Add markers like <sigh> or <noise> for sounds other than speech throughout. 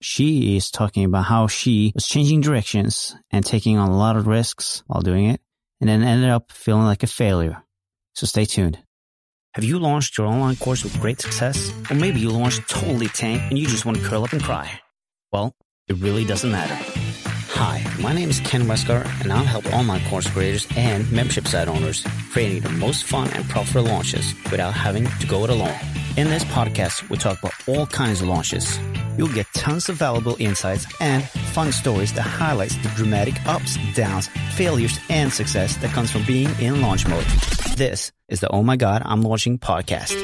She is talking about how she was changing directions and taking on a lot of risks while doing it, and then ended up feeling like a failure. So stay tuned. Have you launched your online course with great success? Or maybe you launched totally tank and you just want to curl up and cry? Well, it really doesn't matter. Hi, my name is Ken Westgaard, and I'll help online course creators and membership site owners creating the most fun and profitable launches without having to go it alone. In this podcast, we talk about all kinds of launches. You'll get tons of valuable insights and fun stories that highlights the dramatic ups, downs, failures, and success that comes from being in launch mode. This is the Oh My God, I'm Launching podcast.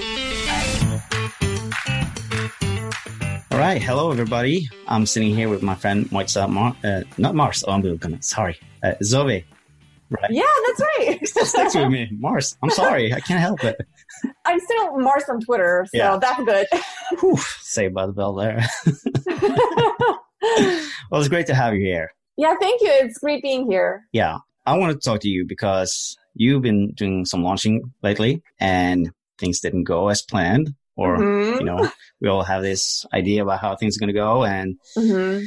All right, hello everybody. I'm sitting here with my friend Mojca, Mar- uh, not Mars. Oh, I'm gonna sorry, uh, Zove. Right? Yeah, that's right. sticks with me, Mars. I'm sorry, I can't help it. I'm still Mars on Twitter, so yeah. that's good. Whew, saved by the bell there. <laughs> well, it's great to have you here. Yeah, thank you. It's great being here. Yeah, I want to talk to you because you've been doing some launching lately, and things didn't go as planned or mm-hmm. you know we all have this idea about how things are going to go and mm-hmm.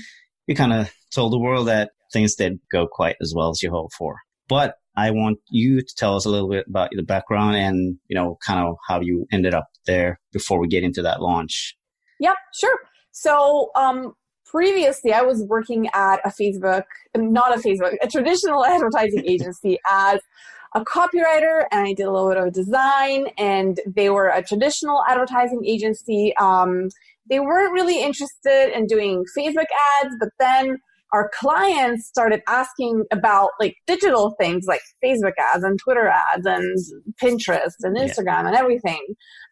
you kind of told the world that things did go quite as well as you hoped for but i want you to tell us a little bit about the background and you know kind of how you ended up there before we get into that launch yep sure so um previously i was working at a facebook not a facebook a traditional <laughs> advertising agency as a copywriter and I did a little bit of design and they were a traditional advertising agency. Um, they weren't really interested in doing Facebook ads, but then our clients started asking about like digital things like Facebook ads and Twitter ads and Pinterest and Instagram yeah. and everything.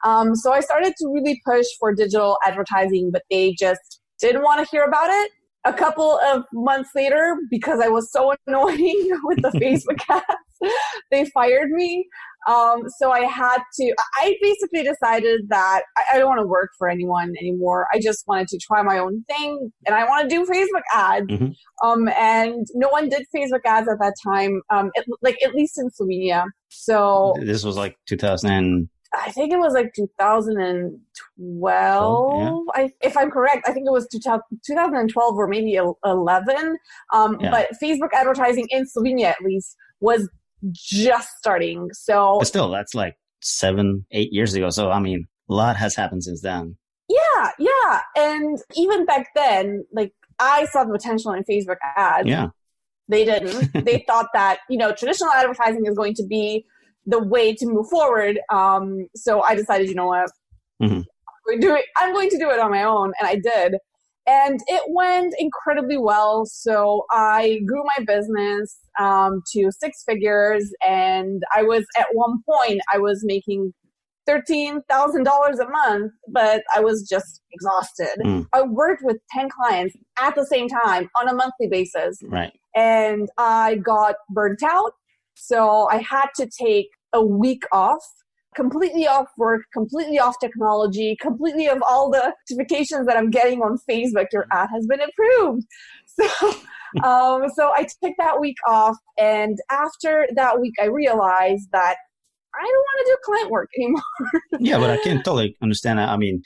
Um, so I started to really push for digital advertising, but they just didn't want to hear about it a couple of months later, because I was so <laughs> annoying with the <laughs> Facebook ads, they fired me. Um, so I had to, I basically decided that I, I don't want to work for anyone anymore. I just wanted to try my own thing and I want to do Facebook ads. Mm-hmm. Um, and no one did Facebook ads at that time, um, it, like at least in Slovenia. So this was like 2000. I think it was like 2012. Oh, yeah. I, if I'm correct, I think it was 2012 or maybe 11. Um, yeah. But Facebook advertising in Slovenia, at least, was just starting. So, but still, that's like seven, eight years ago. So, I mean, a lot has happened since then. Yeah, yeah. And even back then, like, I saw the potential in Facebook ads. Yeah. They didn't. <laughs> they thought that, you know, traditional advertising is going to be the way to move forward. Um, so I decided, you know what, mm-hmm. I'm, going it, I'm going to do it on my own, and I did. And it went incredibly well. So I grew my business um, to six figures, and I was at one point I was making thirteen thousand dollars a month, but I was just exhausted. Mm. I worked with ten clients at the same time on a monthly basis, right? And I got burnt out. So I had to take a week off, completely off work, completely off technology, completely of all the notifications that I'm getting on Facebook. Your ad has been approved. <laughs> So, um, so I took that week off, and after that week, I realized that I don't want to do client work anymore. <laughs> yeah, but I can totally understand that. I mean,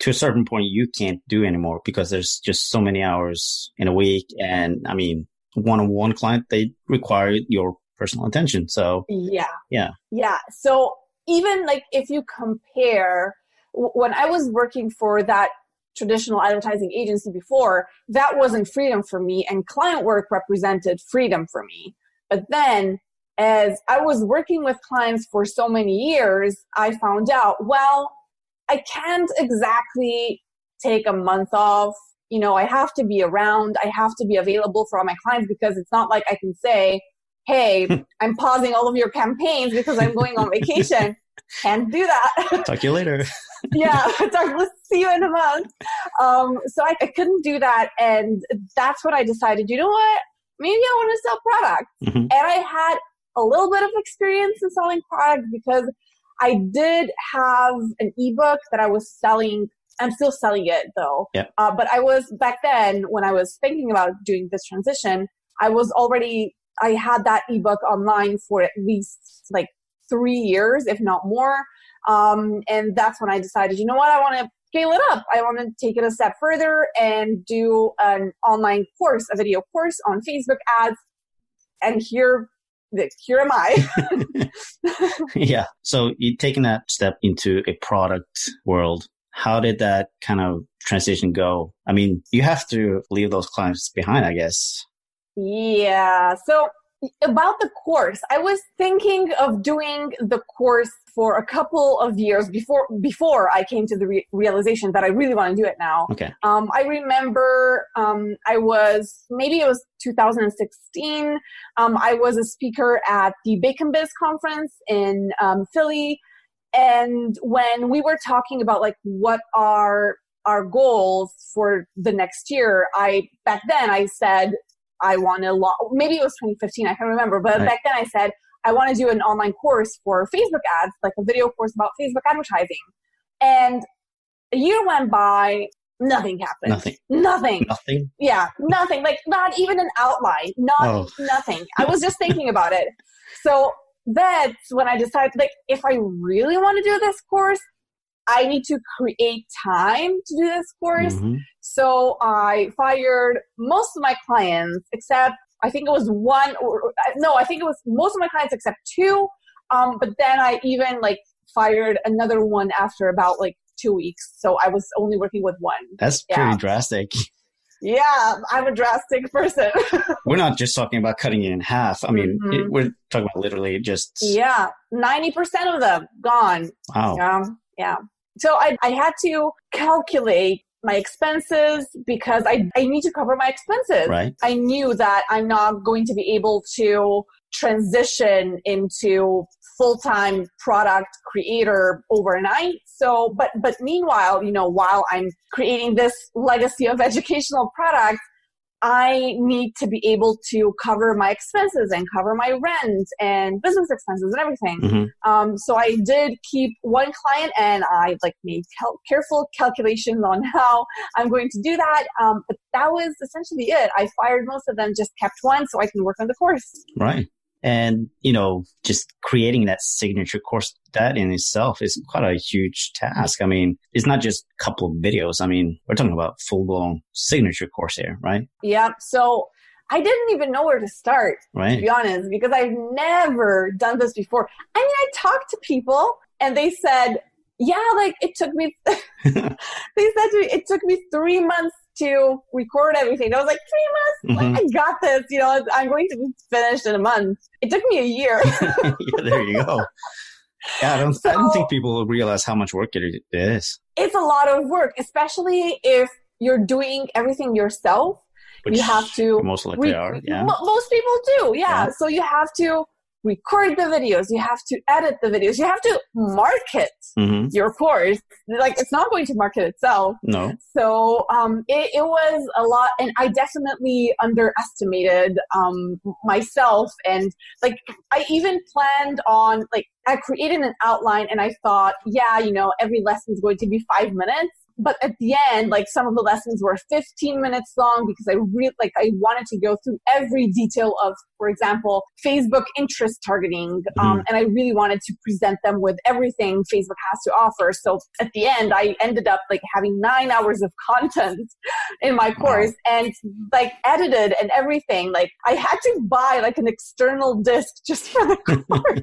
to a certain point, you can't do anymore because there's just so many hours in a week, and I mean, one-on-one client they require your personal attention. So yeah, yeah, yeah. So even like if you compare when I was working for that traditional advertising agency before, that wasn't freedom for me, and client work represented freedom for me. But then as I was working with clients for so many years, I found out, well, I can't exactly take a month off. You know, I have to be around, I have to be available for all my clients because it's not like I can say, hey, <laughs> I'm pausing all of your campaigns because I'm going on vacation. can't do that. Talk to you later. <laughs> yeah, <laughs> talk, let's see you in a month. Um, so I, I couldn't do that. And that's when I decided, you know what? Maybe I want to sell products. Mhm. And I had a little bit of experience in selling products because I did have an ebook that I was selling. I'm still selling it though. Yeah. Uh, but I was back then when I was thinking about doing this transition, I was already, I had that ebook online for at least like three years, if not more. Um, and that's when I decided, you know what, I want to scale it up. I want to take it a step further and do an online course, a video course on Facebook ads. And here, here am I. <laughs> yeah. So you taking that step into a product world. How did that kind of transition go? I mean, you have to leave those clients behind, I guess. Yeah. So about the course, I was thinking of doing the course for a couple of years before before I came to the re- realization that I really want to do it now. Okay. Um, I remember um, I was maybe it was 2016. Um, I was a speaker at the Bacon Biz conference in um, Philly, and when we were talking about like what are our goals for the next year, I back then I said I want to launch. Maybe it was 2015. I can't remember, but Right. back then I said I want to do an online course for Facebook ads, like a video course about Facebook advertising. And a year went by, nothing happened. Nothing. Nothing. Nothing. Yeah, nothing. Like not even an outline. Not Oh. nothing. I was just thinking about it. So that's when I decided like if I really want to do this course, I need to create time to do this course. Mhm. So I fired most of my clients except I think it was one or no, I think it was most of my clients except two. Um, but then I even like fired another one after about like two weeks. So I was only working with one. That's Yeah. pretty drastic. Yeah, I'm a drastic person. <laughs> We're not just talking about cutting it in half. I mean, Mhm. it, we're talking about literally just, yeah, 90% of them gone. wow. Yeah, yeah. So I, I had to calculate my expenses because I, I need to cover my expenses. Right. I knew that I'm not going to be able to transition into full-time product creator overnight. So, but, but meanwhile, you know, while I'm creating this legacy of educational products, I need to be able to cover my expenses and cover my rent and business expenses and everything. Mhm. Um, so I did keep one client and I like made cal- careful calculations on how I'm going to do that. Um, but that was essentially it. I fired most of them, just kept one so I can work on the course. Right. And, you know, just creating that signature course, that in itself is quite a huge task. I mean, it's not just a couple of videos. I mean, we're talking about full blown signature course here, right? Yeah. So I didn't even know where to start, right. to be honest, because I've never done this before. I mean, I talked to people and they said, yeah, like it took me, <laughs> <laughs> they said to me, it took me three months to record everything. I was like, three months? Like, mm-hmm. I got this, you know, I'm going to be finished in a month. It took me a year. <laughs> yeah, there you go. Yeah, I don't, I don't think people realize how much work it is. it's a lot of work, especially if you're doing everything yourself. Which you have to most likely re- are. Yeah. mo- most people do, yeah. Yeah. So you have to record the videos, you have to edit the videos, you have to market hmm your course. Like it's not going to market itself. No. So um, it, it was a lot, and I definitely underestimated um, myself. And like I even planned on like I created an outline, and I thought, yeah, you know, every lesson is going to be five minutes. But at the end, like some of the lessons were 15 minutes long because I really like I wanted to go through every detail of, for example, Facebook interest targeting, um, and I really wanted to present them with everything Facebook has to offer. So at the end, I ended up like having nine hours of content in my course and like edited and everything. Like I had to buy like an external disc just for the <laughs> course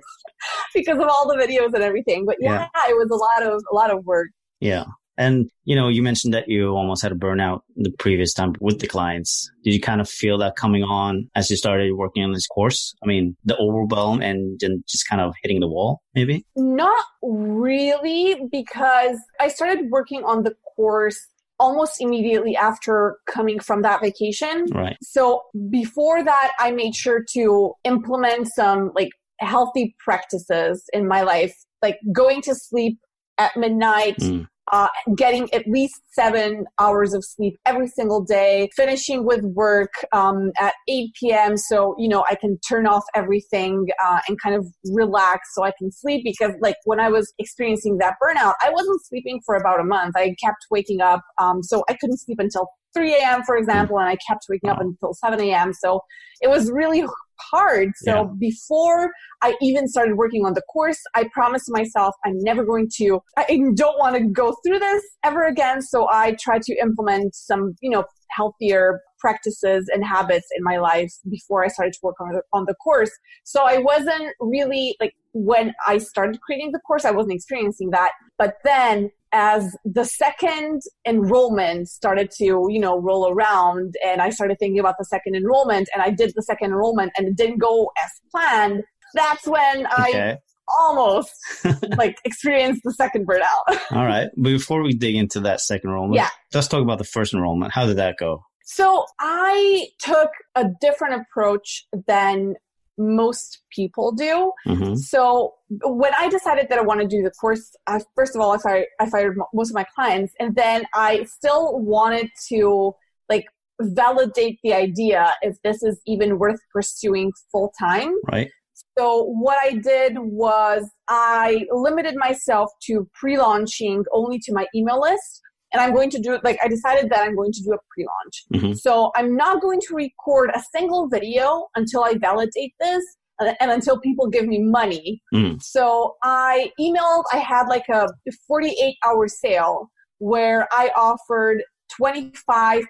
because of all the videos and everything. But yeah, it was a lot of a lot of work. Yeah. And, you know, you mentioned that you almost had a burnout the previous time with the clients. Did you kind of feel that coming on as you started working on this course? I mean, the overwhelm and then just kind of hitting the wall, maybe? Not really, because I started working on the course almost immediately after coming from that vacation. Right. So before that, I made sure to implement some like healthy practices in my life like going to sleep at midnight, Mm. Uh, getting at least seven hours of sleep every single day, finishing with work um, at 8 p.m. So, you know, I can turn off everything uh, and kind of relax so I can sleep because, like, when I was experiencing that burnout, I wasn't sleeping for about a month. I kept waking up. Um, so I couldn't sleep until 3 a.m., for example, and I kept waking up until 7 a.m. So it was really hard. So Yeah. before I even started working on the course, I promised myself I'm never going to, I don't want to go through this ever again. So I tried to implement some, you know, healthier practices and habits in my life before I started to work on the, on the course. So I wasn't really like when I started creating the course, I wasn't experiencing that. But then as the second enrollment started to, you know, roll around and I started thinking about the second enrollment and I did the second enrollment and it didn't go as planned, that's when I Okay. almost <laughs> like experienced the second burnout. <laughs> All right. Before we dig into that second enrollment, Yeah. let's talk about the first enrollment. How did that go? So I took a different approach than most people do. hmm So when I decided that I want to do the course, I, first of all, I fired, I fired most of my clients, and then I still wanted to like validate the idea if this is even worth pursuing full time. Right. So what I did was I limited myself to pre-launching only to my email list. And I'm going to do like I decided that I'm going to do a pre-launch. Mhm. So I'm not going to record a single video until I validate this and, and until people give me money. Mm. So I emailed, I had like a 48 hour sale where I offered 25%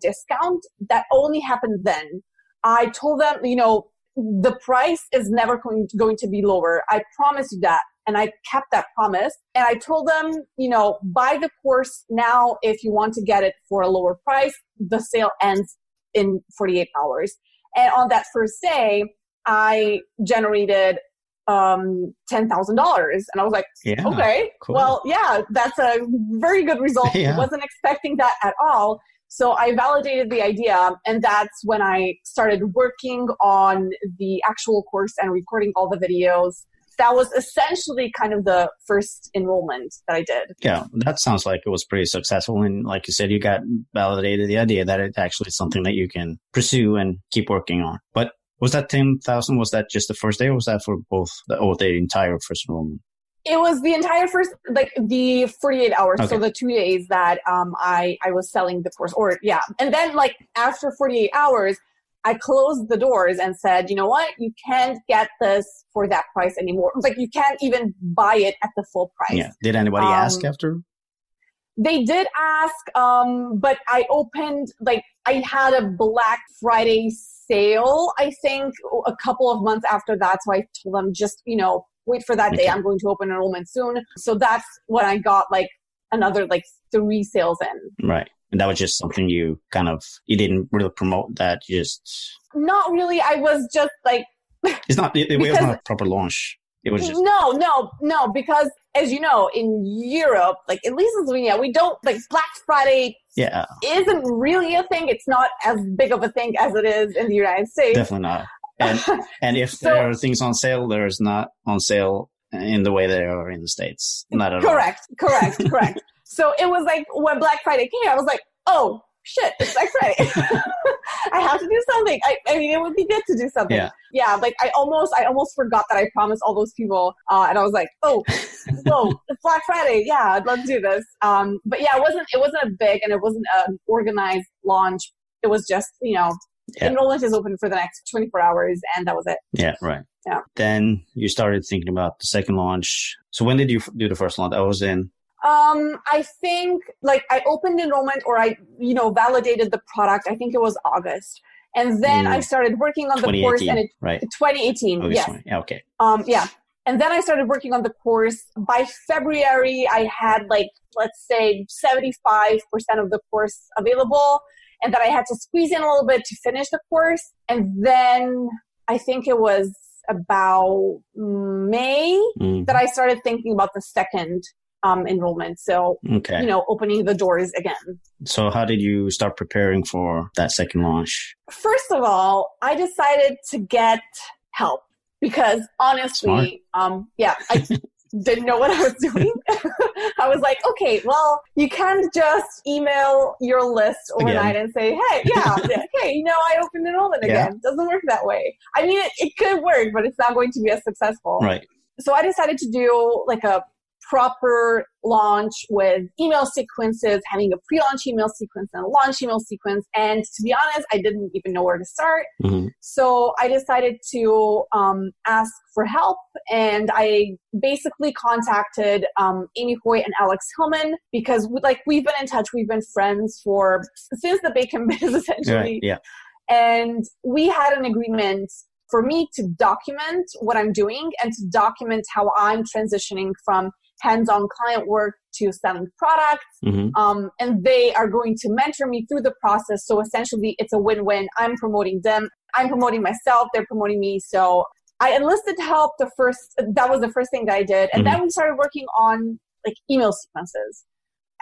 discount. That only happened then. I told them, you know, the price is never going to, going to be lower. I promise you that. And I kept that promise. And I told them, you know, buy the course now if you want to get it for a lower price. The sale ends in 48 hours. And on that first day, I generated um ten thousand dollars and i was like Yeah. okay cool. well yeah that's a very good result <laughs> Yeah. wasn't expecting that at all so i validated the idea and that's when i started working on the actual course and recording all the videos that was essentially kind of the first enrollment that i did Yeah, that sounds like it was pretty successful. And like you said, you got validated the idea that it actually is something that you can pursue and keep working on. But was that 10,000? Was that just the first day or was that for both the, or the entire first enrollment? it was the entire first like the 48 hours so the two days that um i i was selling the course or yeah and then like after 48 hours i closed the doors and said you know what? You can't get this for that price anymore. Like you can't even buy it at the full price. Yeah. Did anybody ask Um, after? they did ask um but i opened like i had a black friday sale i think a couple of months after that. So i told them just you know wait for that day. i'm going to open enrollment soon. So that's when i got like another like three sales in. Right. And that was just something you kind of, you didn't really promote that. You just, not really i was just like <laughs> it's not, it, it was not a proper launch. It was just, no no no because as you know in europe like at least in slovenia we don't like black friday yeah, isn't really a thing it's not as big of a thing as it is in the united states definitely not. And, <laughs> and if So- there are things on sale, there's not on sale in the way they are in the States. Not at all. Correct, correct, correct. So it was like when Black Friday came, I was like, oh shit, it's Black Friday. <laughs> <laughs> I have to do something. I, I mean, it would be good to do something. Yeah. Yeah, like I almost, I almost forgot that I promised all those people, uh, and I was like, oh, <laughs> whoa, it's Black Friday. Yeah, I'd love to do this. Um, but yeah, it wasn't, it wasn't a big, and it wasn't an organized launch. It was just, you know, Yeah. enrollment is open for the next 24 hours, and that was it. Yeah, right. Yeah. Then you started thinking about the second launch. So when did you f- do the first launch? I was in. Um, I think like I opened enrollment or I, you know, validated the product. I think it was August. And then Mm. I started working on the course 2018, and it right? 2018. August yes. 20. Yeah, okay. Um, yeah. And then I started working on the course. By February, I had like, let's say 75% of the course available. And then I had to squeeze in a little bit to finish the course. And then I think it was about May Mm, that I started thinking about the second um, enrollment. So, okay. you know, opening the doors again. so how did you start preparing for that second launch? First of all, I decided to get help because honestly, um, yeah, I, <laughs> didn't know what I was doing. <laughs> I was like, okay, well, you can't just email your list overnight Again. and say, hey, yeah, <laughs> okay, you know, I opened enrollment again. It doesn't work that way. I mean, it, it could work, but it's not going to be as successful. Right. So I decided to do like a proper launch with email sequences, having a pre-launch email sequence and a launch email sequence. And to be honest, I didn't even know where to start. hmm So I decided to um, ask for help, and I basically contacted um, Amy Hoy and Alex Hillman because, we, like, we've been in touch. We've been friends for since the Bacon <laughs> Biz, essentially. Yeah. and we had an agreement for me to document what I'm doing and to document how I'm transitioning from hands-on client work to selling products hmm um, and they are going to mentor me through the process. So essentially, it's a win-win. I'm promoting them. I'm promoting myself. They're promoting me. So I enlisted help. The first that was the first thing that I did, and then we started working on like email sequences.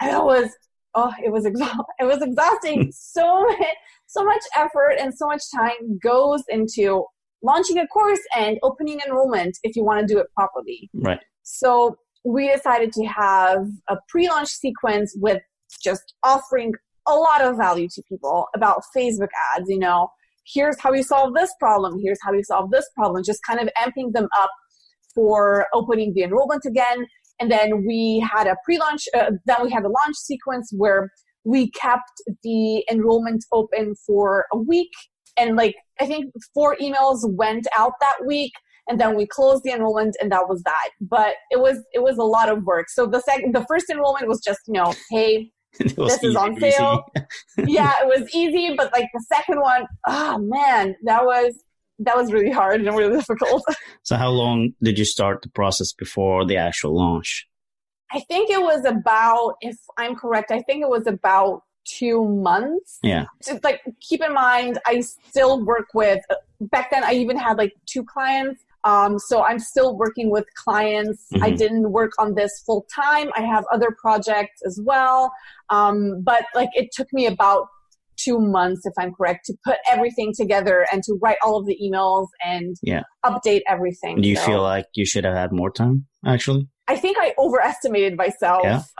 And it was oh, it was <laughs> it was exhausting. <laughs> so much, so much effort and so much time goes into launching a course and opening enrollment if you want to do it properly. Right. So we decided to have a pre-launch sequence with just offering a lot of value to people about Facebook ads, you know, here's how we solve this problem, here's how we solve this problem, just kind of amping them up for opening the enrollment again. And then we had a pre-launch, uh, then we had a launch sequence where we kept the enrollment open for a week. And like, I think four emails went out that week and then we closed the enrollment and that was that but it was it was a lot of work so the second the first enrollment was just you know hey <laughs> This is on easy, sale. <laughs> yeah it was easy but like the second one oh man that was that was really hard and really <laughs> difficult So how long did you start the process before the actual launch? i think it was about if i'm correct i think it was about two months Yeah. just like keep in mind i still work with back then i even had like two clients um, so i'm still working with clients i Mhm. didn't work on this full time i have other projects as well um, but like it took me about two months if i'm correct to put everything together and to write all of the emails and Yeah. update everything Do you So- feel like you should have had more time actually? I think I overestimated myself. Yeah? <laughs>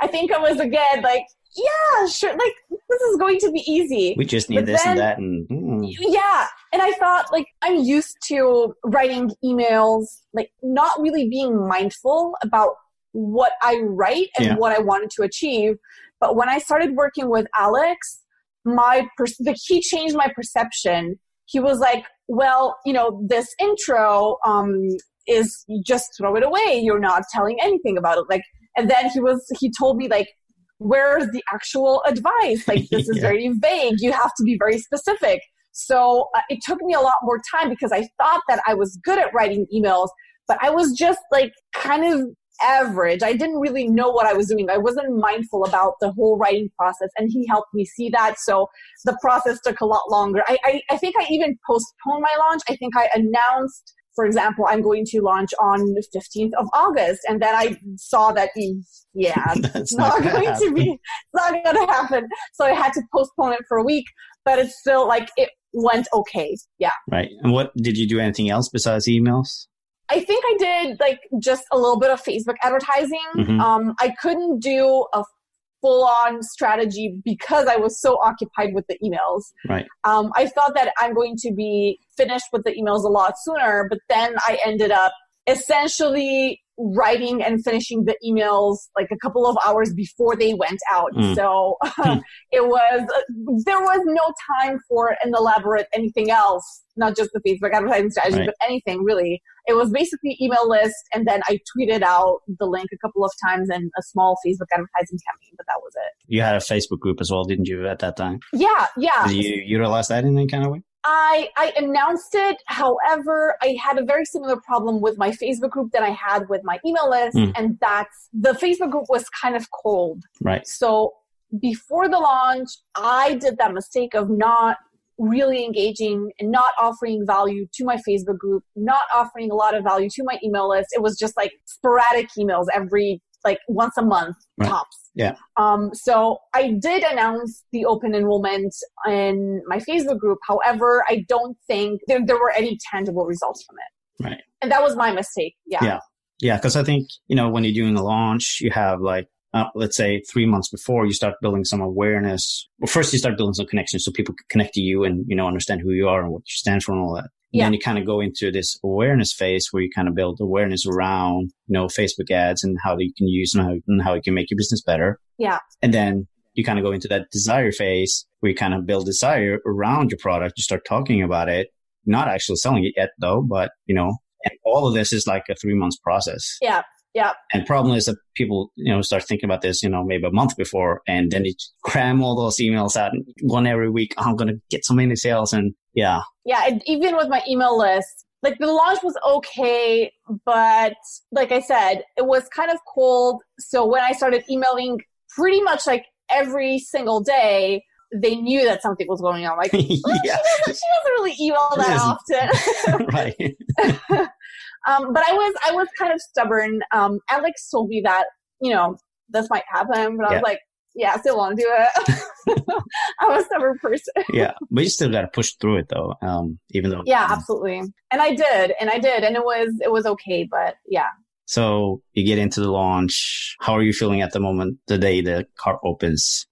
I think I was again like, yeah, sure, like this is going to be easy. We just need But this and that and mm, Yeah. And I thought like I'm used to writing emails, like not really being mindful about what I write and Yeah. what I wanted to achieve. But when I started working with Alex, my pers- like he changed my perception. He was like, well, you know, this intro um is just throw it away. You're not telling anything about it. Like and then he was he told me like where's the actual advice? Like <laughs> this is Yeah. very vague. You have to be very specific. So uh, it took me a lot more time because I thought that I was good at writing emails, but I was just like kind of average. I didn't really know what I was doing. I wasn't mindful about the whole writing process, and he helped me see that. So the process took a lot longer. I, I, I think I even postponed my launch. I think I announced, for example, I'm going to launch on the 15th of August, and then I saw that, yeah, <laughs> it's not gonna to be it's not going to happen so i had to postpone it for a week but it's still like it went okay yeah right. And what did you do anything else besides emails? i think i did like just a little bit of facebook advertising Mhm. um, i couldn't do a full-on strategy because i was so occupied with the emails Right. um, i thought that i'm going to be finished with the emails a lot sooner but then i ended up essentially writing and finishing the emails like a couple of hours before they went out. Mm. So <laughs> it was, there was no time for an elaborate anything else, not just the Facebook advertising strategy, Right. but anything really. It was basically email list and then I tweeted out the link a couple of times and a small Facebook advertising campaign, but that was it. You had a Facebook group as well, didn't you, at that time? Yeah, yeah. Did you utilize that in any kind of way? I, I announced it. However, I had a very similar problem with my Facebook group that I had with my email list. Mm. And that's the Facebook group was kind of cold. Right. So before the launch, I did that mistake of not really engaging and not offering value to my Facebook group, not offering a lot of value to my email list. It was just like sporadic emails every like once a month Right. tops. Yeah. Um, so I did announce the open enrollment in my Facebook group. However, I don't think there, there were any tangible results from it. Right. And that was my mistake. Yeah. Yeah. Yeah, because I think you know when you're doing a launch, you have like uh, let's say three months before you start building some awareness. Well, first you start building some connections so people can connect to you and you know understand who you are and what you stand for and all that. Yeah. And then you kind of go into this awareness phase where you kind of build awareness around, you know, Facebook ads and how you can use and how, and how you can make your business better. Yeah. And then you kind of go into that desire phase where you kind of build desire around your product. You start talking about it, not actually selling it yet though, but you know, and all of this is like a three months process. Yeah. Yeah. And problem is that people, you know, start thinking about this, you know, maybe a month before and then they cram all those emails out one every week. Oh, I'm going to get so many sales and yeah. Yeah. And even with my email list, like the launch was okay, but like I said, it was kind of cold. So when I started emailing pretty much like every single day, they knew that something was going on. Like, <laughs> oh, well, yeah. she, doesn't, she doesn't really email that often. <laughs> right. <laughs> Um, but I was I was kind of stubborn. Um, Alex told me that you know this might happen, but I was like, yeah, I still want to do it. <laughs> I'm a stubborn person. <laughs> yeah, but you still got to push through it though. Um, even though yeah, absolutely, and I did, and I did, and it was it was okay, but yeah. So you get into the launch. How are you feeling at the moment? The day the car opens.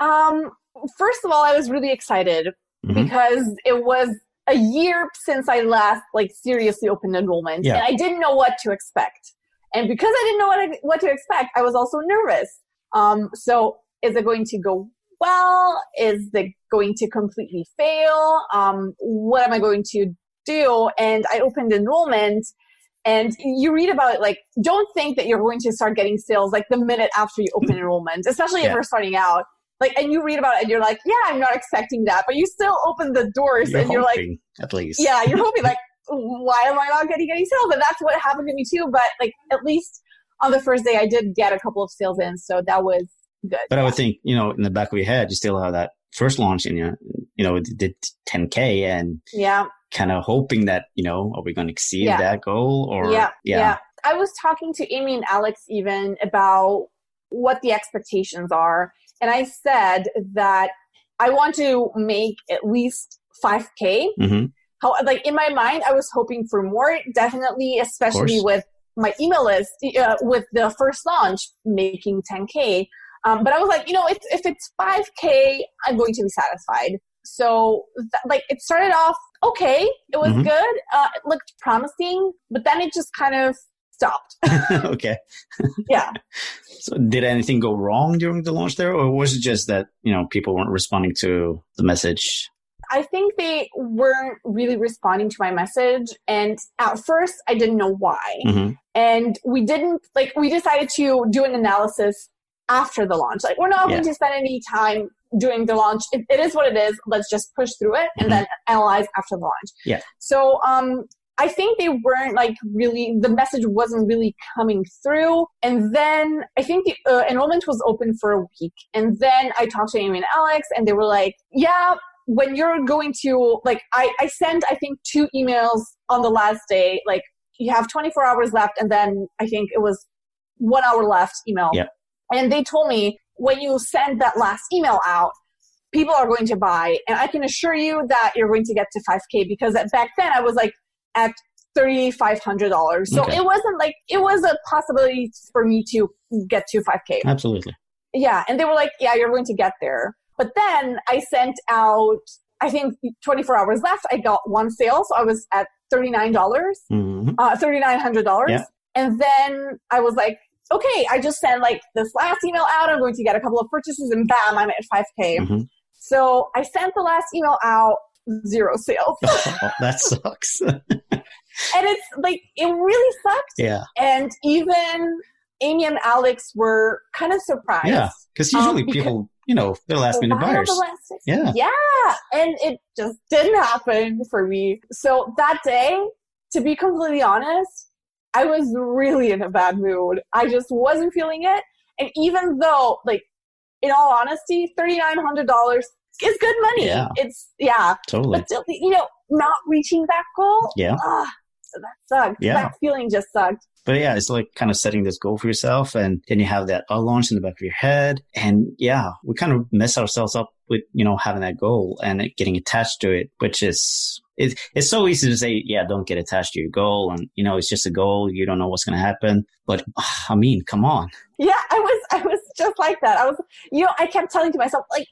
Um, first of all, I was really excited mm-hmm. because it was a year since I last like seriously opened enrollment, yeah. and I didn't know what to expect. And because I didn't know what, I, what to expect, I was also nervous. Um, so is it going to go well? Is it going to completely fail? Um, what am I going to do? And I opened enrollment and you read about it like don't think that you're going to start getting sales like the minute after you open <laughs> enrollment especially yeah. if you're starting out like and you read about it and you're like yeah i'm not expecting that but you still open the doors you're and you're like at least. Yeah you're hoping like <laughs> why am i not getting any sales? And that's what happened to me too but like at least on the first day i did get a couple of sales in so that was good. But yeah. i would think you know in the back of your head you still have that first launch and you you know did 10k and yeah. kind of hoping that you know are we going to exceed yeah. that goal or yeah, yeah. yeah. I was talking to amy and alex even about what the expectations are and I said that I want to make at least 5K. Mm-hmm. How, like in my mind, I was hoping for more, definitely, especially with my email list, uh, with the first launch making 10K. Um, but I was like, you know, if, if it's 5K, I'm going to be satisfied. So, th- like, it started off okay. It was mm-hmm. good. Uh, it looked promising, but then it just kind of stopped. <laughs> <laughs> okay. yeah. <laughs> So did anything go wrong during the launch there, or was it just that you know people weren't responding to the message? I think they weren't really responding to my message, and at first I didn't know why. Mm-hmm. And we didn't like we decided to do an analysis after the launch. Like we're not yeah. going to spend any time doing the launch. It, it is what it is. Let's just push through it and mm-hmm. then analyze after the launch. Yeah. So um, I think they weren't like really, the message wasn't really coming through. And then I think the uh, enrollment was open for a week. And then I talked to Amy and Alex and they were like, yeah, when you're going to, like, I, I sent, I think, two emails on the last day, like, you have 24 hours left. And then I think it was one hour left email. Yeah. And they told me when you send that last email out, people are going to buy. And I can assure you that you're going to get to 5K because back then I was like, at $3,500. So okay. it wasn't like, it was a possibility for me to get to 5K. Absolutely. Yeah. And they were like, yeah, you're going to get there. But then I sent out, I think 24 hours left. I got one sale. So I was at $39, dollars mm-hmm. uh, $3,900. Yeah. And then I was like, okay, I just sent like this last email out. I'm going to get a couple of purchases and bam, I'm at 5K. Mm-hmm. So I sent the last email out zero sales. oh, <laughs> that sucks. <laughs> and it's like it really sucked. Yeah. And even Amy and Alex were kind of surprised. Yeah, because usually um, people, you know, they're last minute buyers. Yeah. Yeah, and it just didn't happen for me. So that day, to be completely honest, I was really in a bad mood. I just wasn't feeling it. And even though, like, in all honesty, thirty nine hundred dollars is good money. Yeah. It's yeah. Totally. But still, you know, not reaching that goal. Yeah. Uh, that sucked. Yeah. That feeling just sucked. But yeah, it's like kind of setting this goal for yourself. And then you have that launch in the back of your head. And yeah, we kind of mess ourselves up with, you know, having that goal and getting attached to it, which is, it, it's so easy to say, yeah, don't get attached to your goal. And, you know, it's just a goal. You don't know what's going to happen. But I mean, come on. Yeah, I was, I was just like that. I was, you know, I kept telling to myself, like,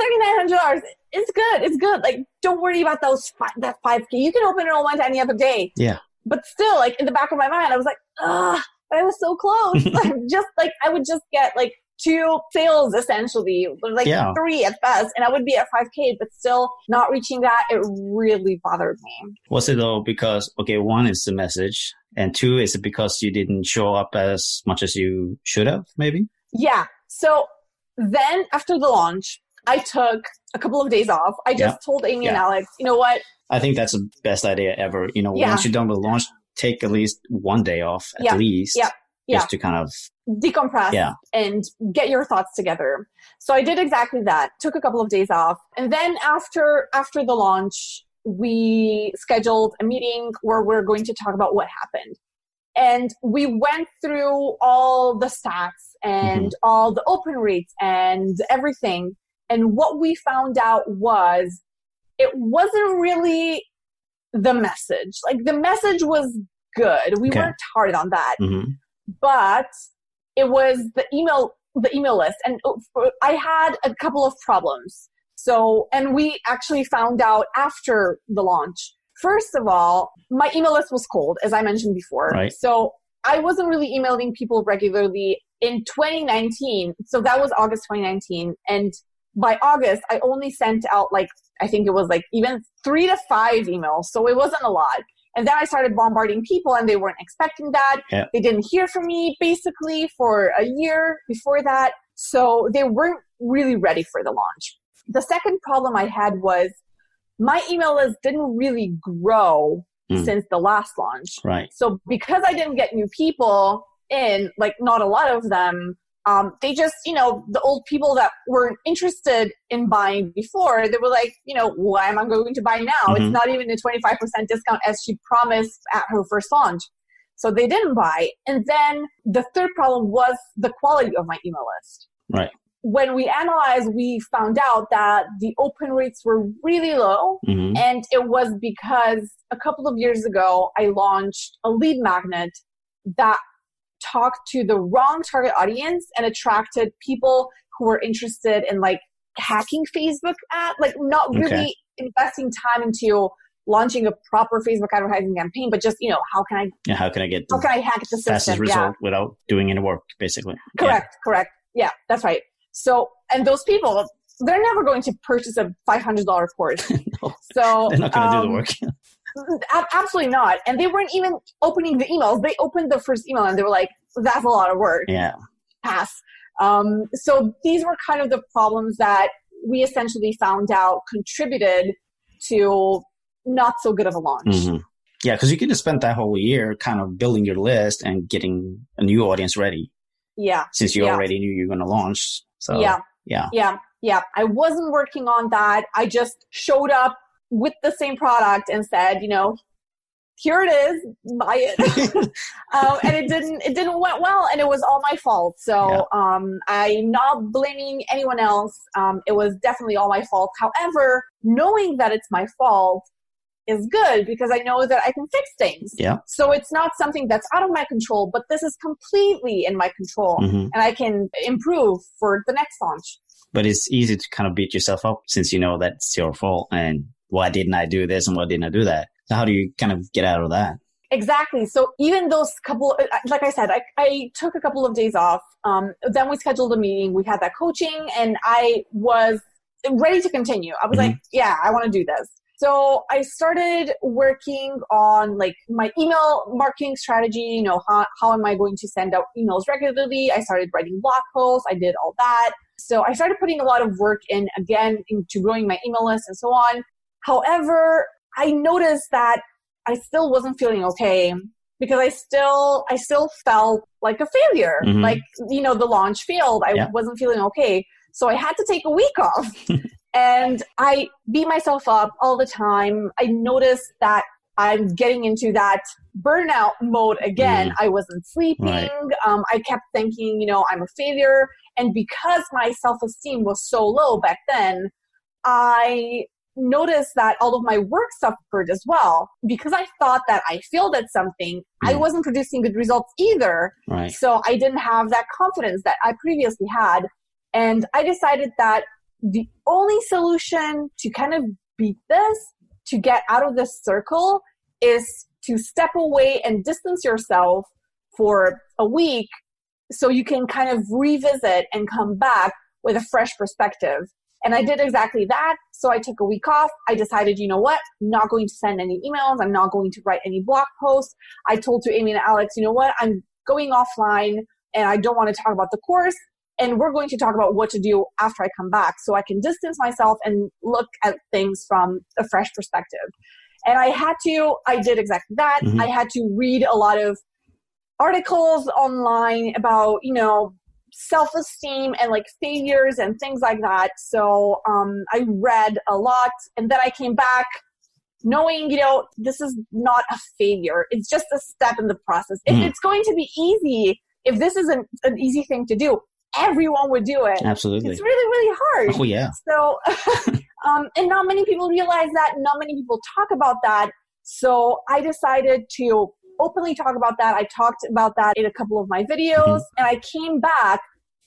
$3,900 It's good. It's good. Like, don't worry about those, fi- that 5K. You can open enrollment any other day. Yeah. But still, like, in the back of my mind, I was like, ah, I was so close. <laughs> like, just like, I would just get like two sales essentially, like Yeah. three at best, and I would be at 5K, but still not reaching that. It really bothered me. Was it though because, okay, one is the message and two, is it because you didn't show up as much as you should have maybe? Yeah. So then after the launch, I took a couple of days off. I just Yeah. told Amy and Alex, you know what? I think that's the best idea ever. You know, Yeah. once you're done with the launch, take at least one day off at Yeah. least. Yeah. Yeah. Just to kind of, decompress Yeah. and get your thoughts together. So I did exactly that. Took a couple of days off. And then after after the launch, we scheduled a meeting where we're going to talk about what happened. And we went through all the stats and mm-hmm. all the open rates and everything. And what we found out was it wasn't really the message. Like the message was good. We Okay. worked hard on that mhm. but it was the email the email list and uh, i had a couple of problems so and we actually found out after the launch first of all my email list was cold as i mentioned before Right. so i wasn't really emailing people regularly in 2019 so that was august 2019 and by august i only sent out like i think it was like even three to five emails so it wasn't a lot and then I started bombarding people and they weren't expecting that. Yeah. They didn't hear from me basically for a year before that. So they weren't really ready for the launch. The second problem I had was my email list didn't really grow Mm. since the last launch. Right. So because I didn't get new people in, like not a lot of them, um, they just, you know, the old people that weren't interested in buying before, they were like, you know, why am I going to buy now? Mhm. It's not even a 25% discount as she promised at her first launch. So they didn't buy. And then the third problem was the quality of my email list. Right. When we analyzed, we found out that the open rates were really low. hmm And it was because a couple of years ago, I launched a lead magnet that talked to the wrong target audience and attracted people who were interested in like hacking Facebook ad, like not really Okay. investing time into launching a proper Facebook advertising campaign, but just, you know, how can I, Yeah. How can I get how can I hack the fastest system? Yeah. result without doing any work, basically? Correct, correct. Yeah, that's right. So, and those people, they're never going to purchase a $500 course. <laughs> No, So they're not going to do um, the work. <laughs> Absolutely not. And they weren't even opening the emails. They opened the first email and they were like, that's a lot of work. yeah. Pass. Um, so these were kind of the problems that we essentially found out contributed to not so good of a launch. hmm Yeah. Because you could have spent that whole year kind of building your list and getting a new audience ready Yeah. since you Yeah. already knew you were going to launch. So, yeah. yeah. Yeah. Yeah. I wasn't working on that. I just showed up with the same product and said, you know, here it is, buy it. um, <laughs> <laughs> and it didn't it didn't went well and it was all my fault. So um, i'm not blaming anyone else. Um, it was definitely all my fault. However knowing that it's my fault is good because i know that i can fix things. Yeah. so it's not something that's out of my control but this is completely in my control hmm and i can improve for the next launch. But it's easy to kind of beat yourself up since you know that's your fault and why didn't I do this and why didn't I do that? So how do you kind of get out of that? Exactly. So even those couple, uh, like I said, I, I took a couple of days off. Um, then we scheduled a meeting. We had that coaching, and I was ready to continue. I was Mhm. like, yeah, I want to do this. So I started working on like my email marketing strategy. You know, how, how am I going to send out emails regularly? I started writing blog posts. I did all that. So I started putting a lot of work in again into growing my email list and so on. However, I noticed that I still wasn't feeling okay because I still I still felt like a failure. Mhm. Like you know the launch failed. I Yeah. wasn't feeling okay. So I had to take a week off. <laughs> and I beat myself up all the time. I noticed that I'm getting into that burnout mode again. Mm. I wasn't sleeping. Right. Um, I kept thinking, you know, I'm a failure. And because my self esteem was so low back then, I noticed that all of my work suffered as well because I thought that I failed at something. Mm. I wasn't producing good results either. Right. So I didn't have that confidence that I previously had. And I decided that the only solution to kind of beat this, to get out of this circle, is to step away and distance yourself for a week so you can kind of revisit and come back with a fresh perspective. And I did exactly that. So I took a week off. I decided, you know what? I'm not going to send any emails. I'm not going to write any blog posts. I told to Amy and Alex, you know what? I'm going offline and I don't want to talk about the course. And we're going to talk about what to do after I come back so I can distance myself and look at things from a fresh perspective. And I had to, I did exactly that. Mm-hmm. I had to read a lot of articles online about, you know, self-esteem and like failures and things like that. So um, I read a lot and then I came back knowing, you know, this is not a failure. It's just a step in the process. Mm. If it's going to be easy, if this is an, an easy thing to do, everyone would do it. Absolutely. It's really, really hard. Oh, yeah. So, <laughs> um, and not many people realize that. Not many people talk about that. So I decided to openly talk about that. I talked about that in a couple of my videos mm-hmm. and I came back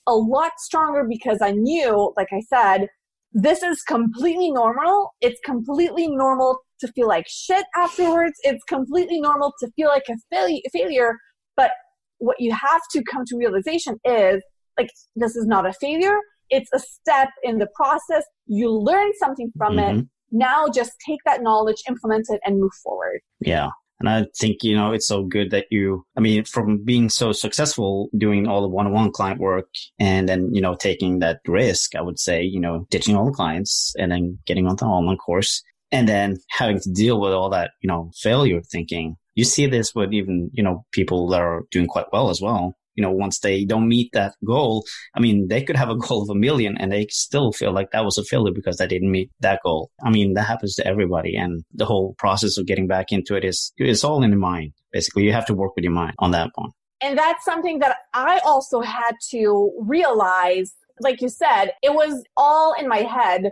a lot stronger because I knew, like I said, this is completely normal. It's completely normal to feel like shit afterwards. It's completely normal to feel like a failure, failure. But what you have to come to realization is like, this is not a failure. It's a step in the process. You learn something from mm-hmm. it. Now just take that knowledge, implement it, and move forward. Yeah. And I think, you know, it's so good that you, I mean, from being so successful doing all the one on one client work and then, you know, taking that risk, I would say, you know, ditching all the clients and then getting onto an online course and then having to deal with all that, you know, failure thinking. You see this with even, you know, people that are doing quite well as well you know, once they don't meet that goal, I mean, they could have a goal of a million and they still feel like that was a failure because they didn't meet that goal. I mean, that happens to everybody. And the whole process of getting back into it is, it's all in the mind. Basically, you have to work with your mind on that one. And that's something that I also had to realize. Like you said, it was all in my head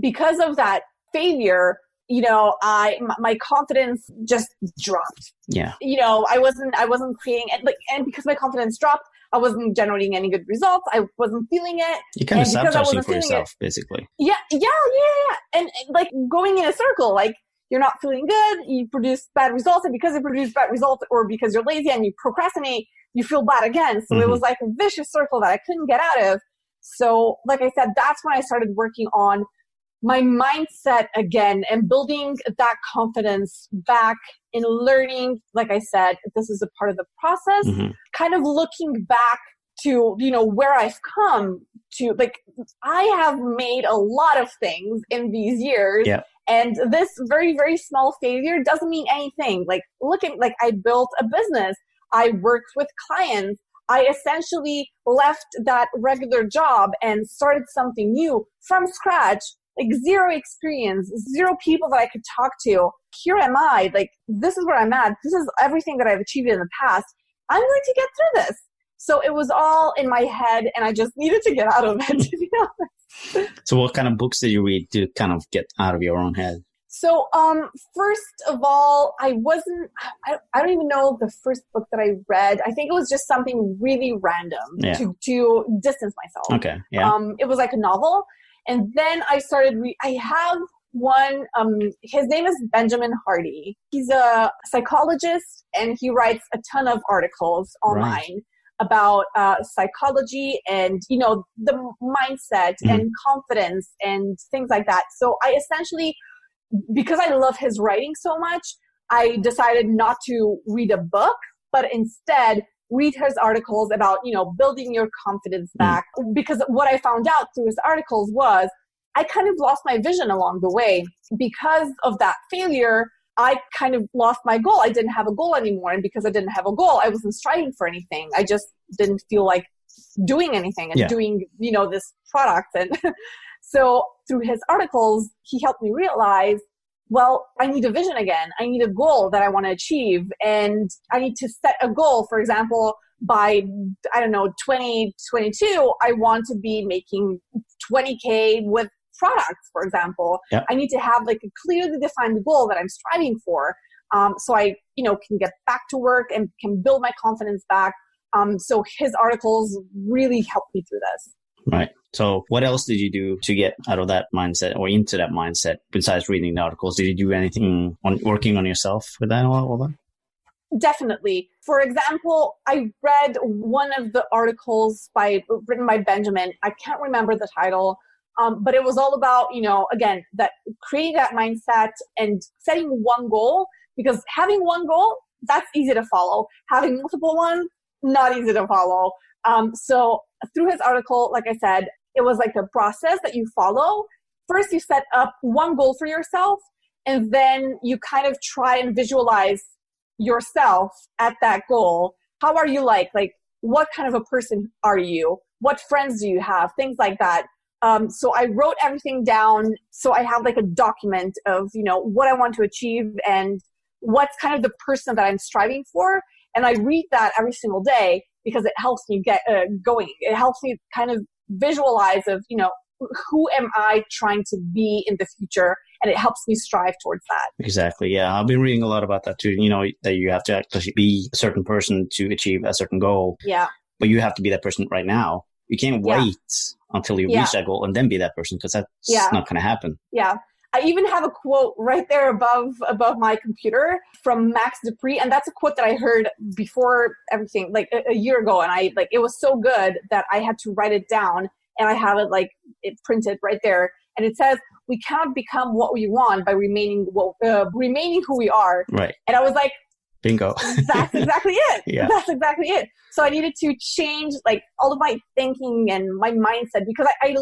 because of that failure you know i my confidence just dropped. Yeah. You know i wasn't i wasn't creating it like and because my confidence dropped i wasn't generating any good results. I wasn't feeling it. You kind of sabotaging for yourself it, basically. Yeah yeah yeah yeah. And, and like going in a circle like you're not feeling good you produce bad results and because you produce bad results or because you're lazy and you procrastinate you feel bad again. So mm-hmm. it was like a vicious circle that i couldn't get out of. So like i said that's when i started working on my mindset again and building that confidence back in learning like i said this is a part of the process mm-hmm. kind of looking back to you know where i've come to like i have made a lot of things in these years yeah. and this very very small failure doesn't mean anything like look at like i built a business i worked with clients I essentially left that regular job and started something new from scratch like zero experience, zero people that I could talk to. Here am I, like, this is where I'm at. This is everything that I've achieved in the past. I'm going to get through this. So it was all in my head, and I just needed to get out of it, <laughs> to be honest. So, what kind of books did you read to kind of get out of your own head? So, um, first of all, I wasn't, I, I don't even know the first book that I read. I think it was just something really random yeah. to, to distance myself. Okay. Yeah. Um, it was like a novel. And then I started, re- I have one, um, his name is Benjamin Hardy. He's a psychologist and he writes a ton of articles online. Right. About uh, psychology and you know the mindset mm-hmm. and confidence and things like that. So I essentially, because I love his writing so much, I decided not to read a book, but instead read his articles about, you know, building your confidence hmm. back. Mm. Because what I found out through his articles was I kind of lost my vision along the way. Because of that failure, I kind of lost my goal. I didn't have a goal anymore. And because I didn't have a goal, I wasn't striving for anything. I just didn't feel like doing anything and yeah. doing, you know, this product. And <laughs> so through his articles, he helped me realize well, I need a vision again. I need a goal that I want to achieve. And I need to set a goal. For example, by, I don't know, 2022, I want to be making 20K with products, for example. Yep. I need to have like a clearly defined goal that I'm striving for. Um, so I, you know, can get back to work and can build my confidence back. Um, so his articles really helped me through this. Right. So what else did you do to get out of that mindset or into that mindset besides reading the articles? Did you do anything on working on yourself with that all, that? Definitely. For example, I read one of the articles by written by Benjamin. I can't remember the title, um, but it was all about you know again that creating that mindset and setting one goal because having one goal that's easy to follow. Having multiple ones not easy to follow. Um, so through his article, like I said, it was like a process that you follow. First, you set up one goal for yourself, and then you kind of try and visualize yourself at that goal. How are you like? Like, what kind of a person are you? What friends do you have? Things like that. Um, so I wrote everything down. So I have like a document of, you know, what I want to achieve and what's kind of the person that I'm striving for. And I read that every single day because it helps me get uh, going. It helps me kind of visualize of, you know, who am I trying to be in the future? And it helps me strive towards that. Exactly. Yeah. I've been reading a lot about that too. You know, that you have to actually be a certain person to achieve a certain goal. Yeah. But you have to be that person right now. You can't Yeah. wait until you Yeah. reach that goal and then be that person because that's Yeah. not going to happen. Yeah. I even have a quote right there above above my computer from Max De Pree, and that's a quote that I heard before everything, like a, a year ago, and I like it was so good that I had to write it down, and I have it like it printed right there, and it says, "We cannot become what we want by remaining what uh, remaining who we are," Right. and I was like, Bingo. that's <laughs> exactly it. Yeah. That's exactly it. So I needed to change like all of my thinking and my mindset because I, I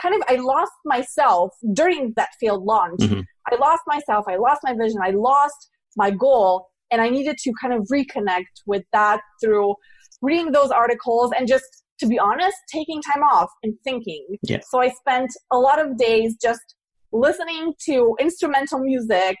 kind of I lost myself during that failed launch. Mhm. I lost myself. I lost my vision. I lost my goal, and I needed to kind of reconnect with that through reading those articles and just to be honest, taking time off and thinking. Yeah. So I spent a lot of days just listening to instrumental music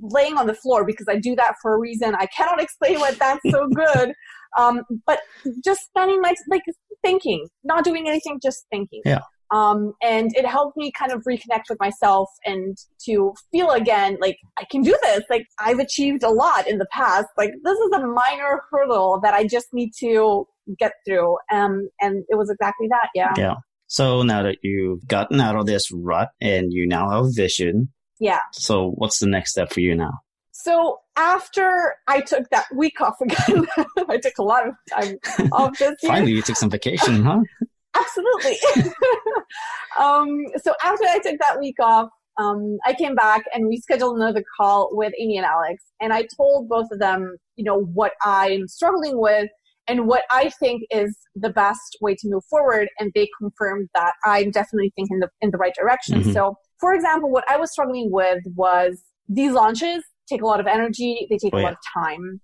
laying on the floor because I do that for a reason. I cannot <laughs> explain what that's so good. Um, but just spending my like thinking, not doing anything, just thinking. Yeah. Um, and it helped me kind of reconnect with myself and to feel again like I can do this. Like I've achieved a lot in the past. Like this is a minor hurdle that I just need to get through. Um, and it was exactly that. Yeah. Yeah. So now that you've gotten out of this rut and you now have a vision, Yeah. so what's the next step for you now? So after I took that week off again, <laughs> I took a lot of time <laughs> off this year. Finally, you took some vacation, huh? <laughs> Absolutely. <laughs> um, so after I took that week off, um, I came back and we scheduled another call with Amy and Alex. And I told both of them, you know, what I'm struggling with and what I think is the best way to move forward. And they confirmed that I'm definitely thinking the, in the right direction. Mhm. So, for example, what I was struggling with was these launches take a lot of energy, they take Oh, a yeah. lot of time.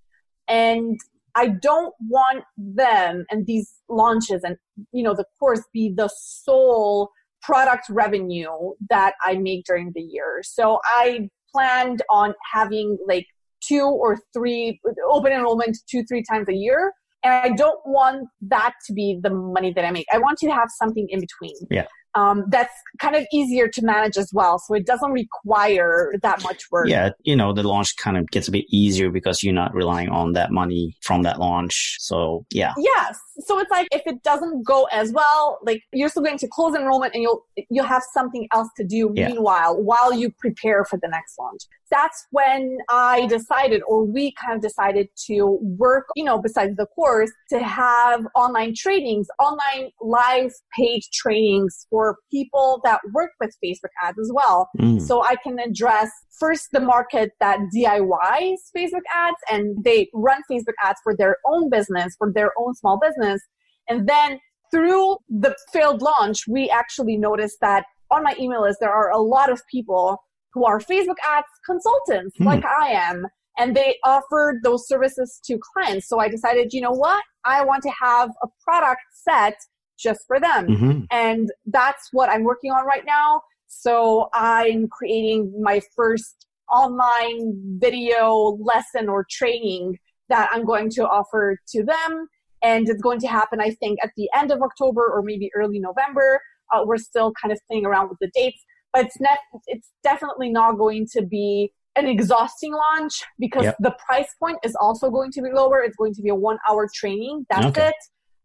And I don't want them and these launches and you know the course be the sole product revenue that I make during the year. So I planned on having like two or three open enrollment two three times a year and I don't want that to be the money that I make. I want to have something in between. Yeah. Um, that's kind of easier to manage as well. So it doesn't require that much work. Yeah, you know, the launch kind of gets a bit easier because you're not relying on that money from that launch. So, yeah. Yes. So it's like if it doesn't go as well, like you're still going to close enrollment and you'll you'll have something else to do Yeah. meanwhile while you prepare for the next launch. That's when I decided or we kind of decided to work, you know, besides the course, to have online trainings, online live paid trainings for people that work with Facebook ads as well. Mm. So I can address first the market that DIYs Facebook ads and they run Facebook ads for their own business, for their own small business. And then through the failed launch, we actually noticed that on my email list, there are a lot of people who are Facebook ads consultants Hmm. like I am. And they offered those services to clients. So I decided, you know what? I want to have a product set just for them hmm and that's what I'm working on right now. So I'm creating my first online video lesson or training that I'm going to offer to them. And it's going to happen, I think, at the end of October or maybe early November. Uh, we're still kind of playing around with the dates, but it's, net, it's definitely not going to be an exhausting launch because Yep. the price point is also going to be lower. It's going to be a one hour training. That's Okay. it.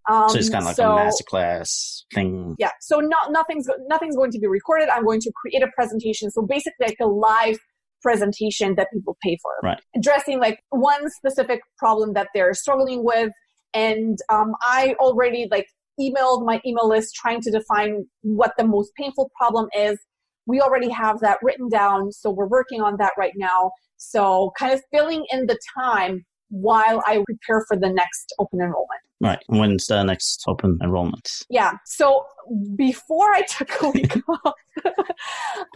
Um, so it's kind of like so- a masterclass thing. yeah so not nothing's nothing's going to be recorded. I'm going to create a presentation. So basically like a live presentation that people pay for. Right. addressing like one specific problem that they're struggling with. And um, i already like emailed my email list trying to define what the most painful problem is. We already have that written down so we're working on that right now. So kind of filling in the time while i prepare for the next open enrollment Right. When's the next open enrollment? yeah. So before I took a week <laughs> off, <laughs>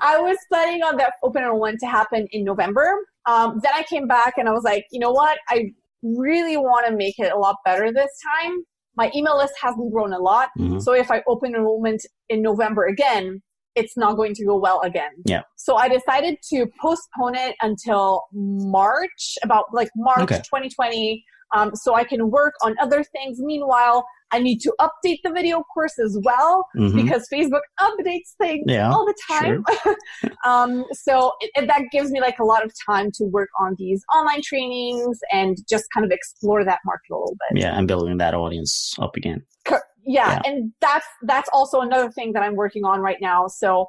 I was planning on that open enrollment to happen in November. Um, then I came back and I was like, you know what? I really want to make it a lot better this time. My email list hasn't grown a lot. Mhm. So if I open enrollment in November again, it's not going to go well again. Yeah. So I decided to postpone it until March, about like March Okay. 2020, um, so I can work on other things. Meanwhile, I need to update the video course as well Mhm. because Facebook updates things Yeah, all the time. <laughs> um, so it, it- that gives me like a lot of time to work on these online trainings and just kind of explore that market a little bit. Yeah, and building that audience up again. Yeah, Yeah. and that's that's also another thing that I'm working on right now. So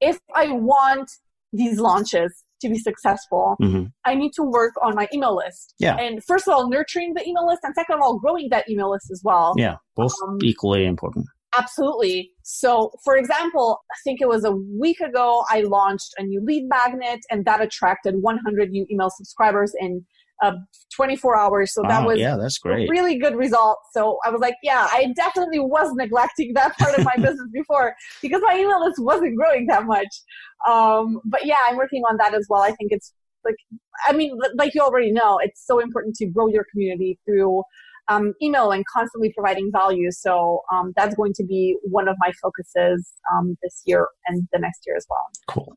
if I want these launches to be successful, hmm I need to work on my email list. Yeah. And first of all, nurturing the email list, and second of all, growing that email list as well. Yeah, both Um, equally important. Absolutely. So, for example, I think it was a week ago, I launched a new lead magnet, and that attracted 100 new email subscribers in uh, 24 hours. So that was yeah, that's a great. really good result. So I was like, yeah, I definitely was neglecting that part of my <laughs> business before because my email list wasn't growing that much. Um, but yeah, I'm working on that as well. I think it's like, I mean, like you already know, it's so important to grow your community through um, email and constantly providing value. So um, that's going to be one of my focuses um, this year and the next year as well. Cool.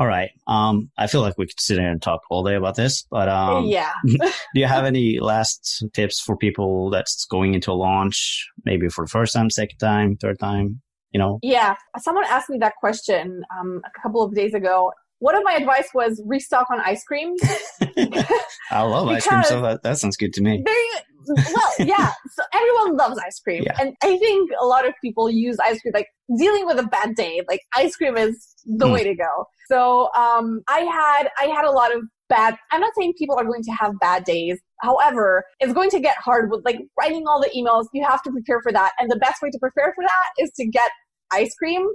All right. Um, I feel like we could sit here and talk all day about this, but um, yeah. <laughs> do you have any last tips for people that's going into a launch, maybe for the first time, second time, third time? You know, Yeah, someone asked me that question um, a couple of days ago. One of my advice was restock on ice cream. <laughs> <laughs> I love ice cream, so that, that sounds good to me. Very well, yeah. So everyone loves ice cream, Yeah. and I think a lot of people use ice cream like dealing with a bad day. Like ice cream is the Mm. way to go. So um, I had I had a lot of bad. I'm not saying people are going to have bad days. However, it's going to get hard with like writing all the emails. You have to prepare for that, and the best way to prepare for that is to get ice cream.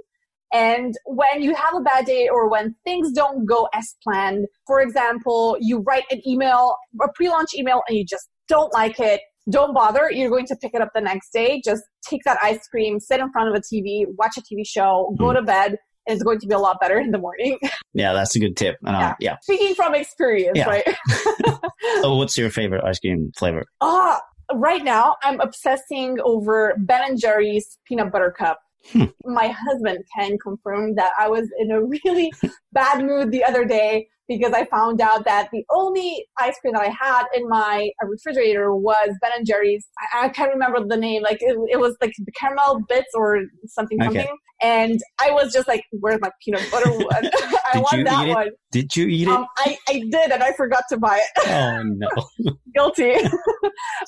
And when you have a bad day or when things don't go as planned, for example, you write an email, a pre launch email, and you just don't like it, don't bother. You're going to pick it up the next day. Just take that ice cream, sit in front of a TV, watch a TV show, go Mm. to bed, it's going to be a lot better in the morning. <laughs> Yeah, that's a good tip. Uh, Yeah. yeah. Speaking from experience, Yeah. right? <laughs> <laughs> So, what's your favorite ice cream flavor? Ah, right now I'm obsessing over Ben and Jerry's peanut butter cup. Hmm. My husband can confirm that I was in a really bad mood the other day because I found out that the only ice cream that I had in my uh, refrigerator was Ben and Jerry's. I, I can't remember the name. Like it, it was like the caramel bits or something Okay. something. And I was just like, "Where's my peanut butter one? I <laughs> want that one." Did you eat it? Um, I, I did, and I forgot to buy it oh no. <laughs> <laughs> guilty.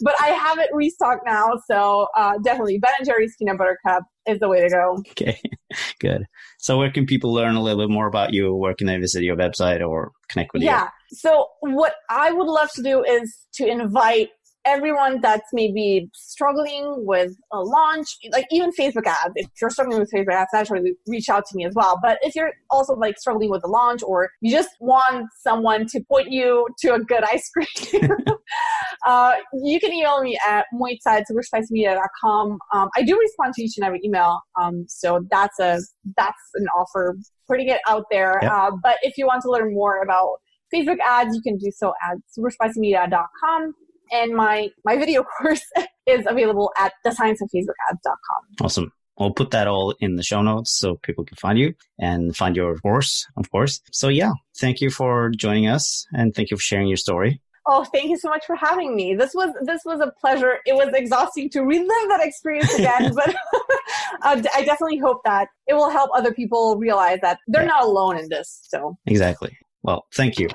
but I have it restocked now, so uh, definitely Ben and Jerry's peanut butter cup is the way to go. Okay, good. So, where can people learn a little bit more about you? Where can they visit your website or connect with you? Yeah. So what I would love to do is to invite everyone that's maybe struggling with a launch, like even Facebook ads. If you're struggling with Facebook ads, naturally reach out to me as well. But if you're also like struggling with a launch or you just want someone to point you to a good ice cream, <laughs> uh, you can email me at moitside superspicymedia.com. Um, I do respond to each and every email. Um, so that's a, that's an offer putting it out there. Yep. Uh, but if you want to learn more about Facebook ads, you can do so at superspicymedia.com. And my, my video <laughs> course is available at thescienceoffacebookads.com. Awesome. I'll put that all in the show notes so people can find you and find your course, of course. So yeah, thank you for joining us and thank you for sharing your story. Oh, thank you so much for having me. This was this was a pleasure. It was exhausting to relive that experience again, <laughs> but <laughs> uh, I definitely hope that it will help other people realize that they're yeah. not alone in this. So exactly. Well, thank you.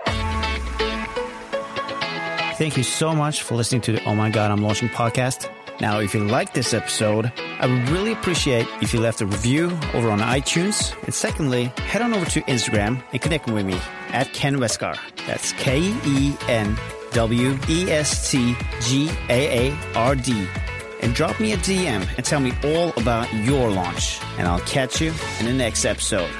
Thank you so much for listening to the Oh My God I'm Launching podcast. Now, if you like this episode, I would really appreciate if you left a review over on iTunes. And secondly, head on over to Instagram and connect with me at Ken Westgaard. That's K E N W E S T G A A R D. And drop me a DM and tell me all about your launch. And I'll catch you in the next episode.